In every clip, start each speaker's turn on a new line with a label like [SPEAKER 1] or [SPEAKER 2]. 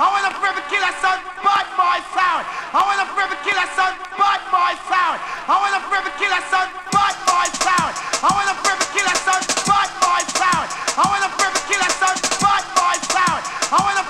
[SPEAKER 1] I want to forever kill that sound, bad boy sound. I want to forever kill that sound, bad boy sound. I want to forever kill that sound, bad boy sound. I want to forever kill that sound, bad boy sound. I want to forever kill that sound, bad boy sound. I want to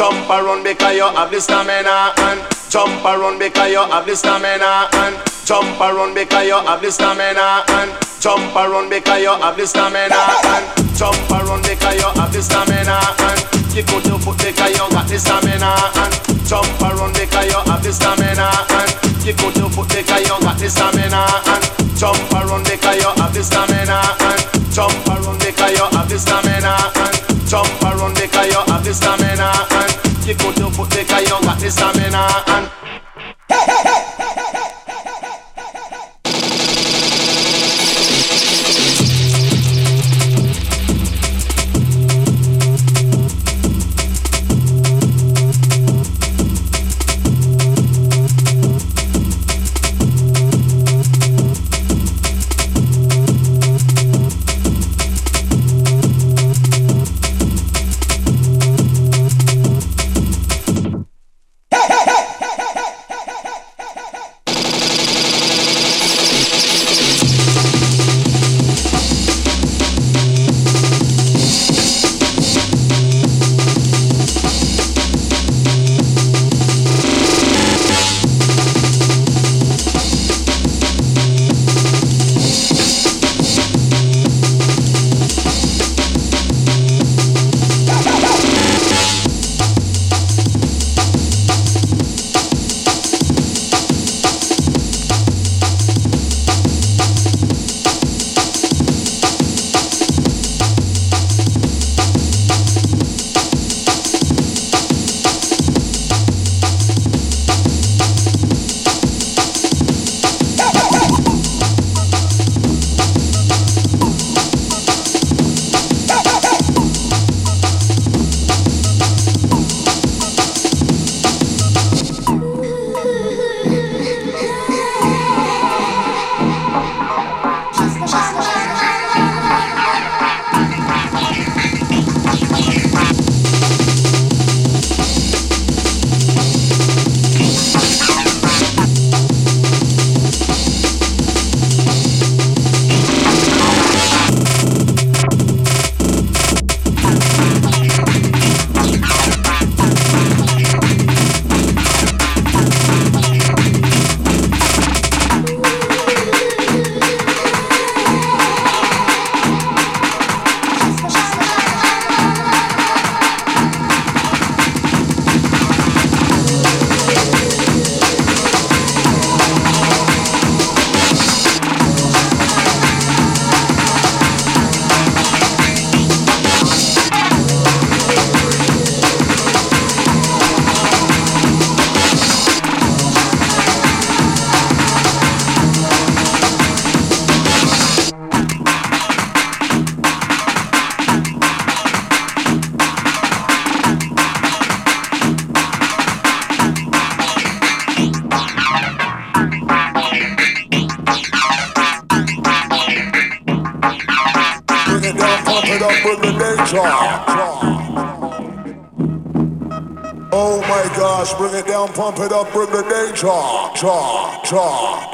[SPEAKER 2] jump around because you have the stamina and jump around because you have the stamina and jump around because you have the stamina and jump around because you have the stamina and jump around because you have the stamina and kick out your foot because you got the stamina and jump around because you have the stamina and kick out your foot because you got the stamina and jump around because you have the stamina and jump around because you have the stamina and jump around because you have the stamina and kick out your foot because you got the stamina and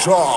[SPEAKER 3] cha,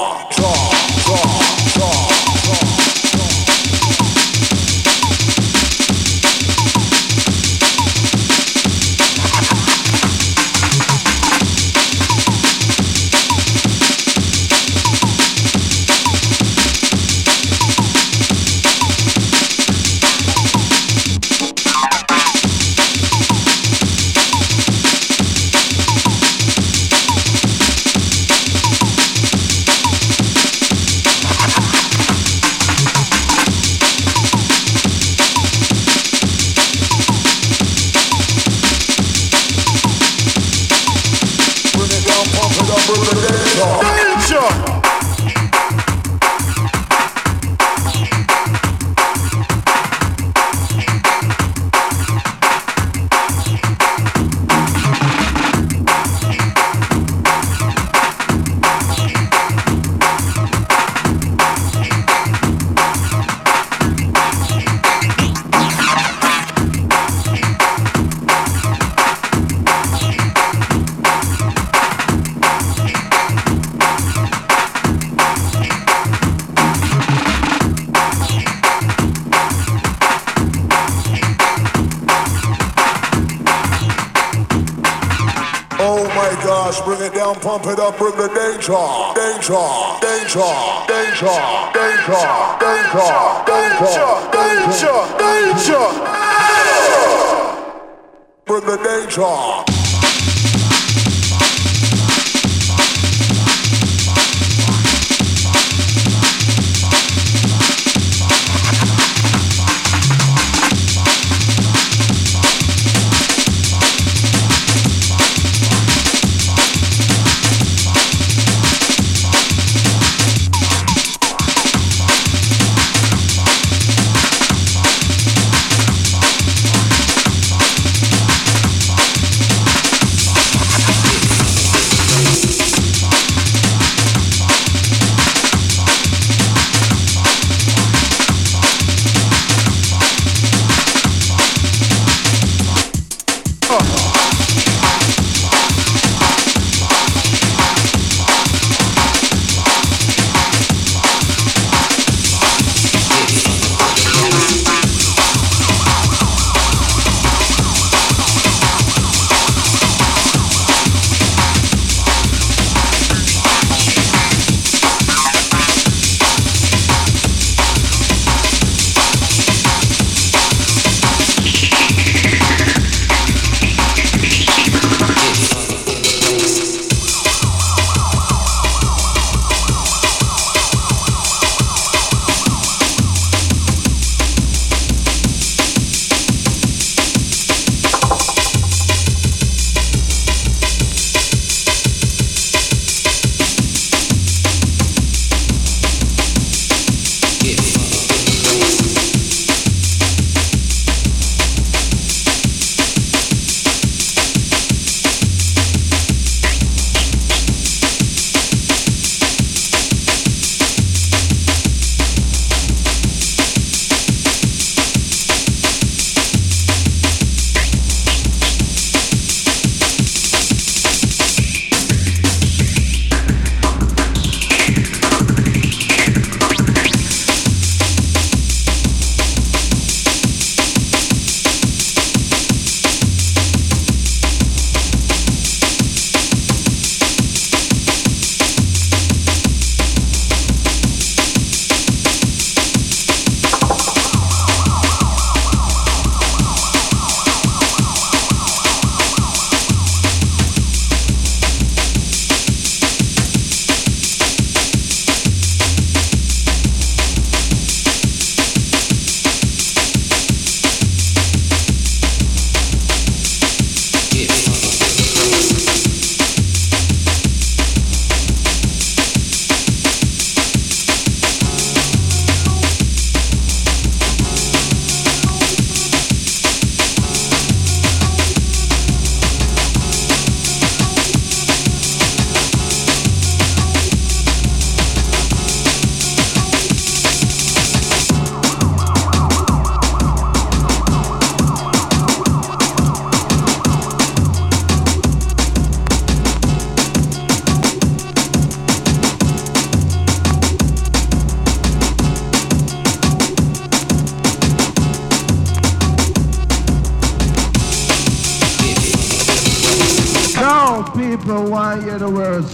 [SPEAKER 3] and pump it up, bring the danger, danger, danger, danger, danger, danger, danger, danger, danger. Bring the danger.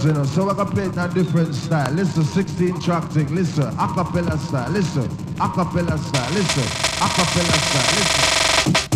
[SPEAKER 1] You know. So I can play it in a different style. Listen, 16 track thing. Listen, acapella style. Listen, acapella style. Listen, acapella style. Listen.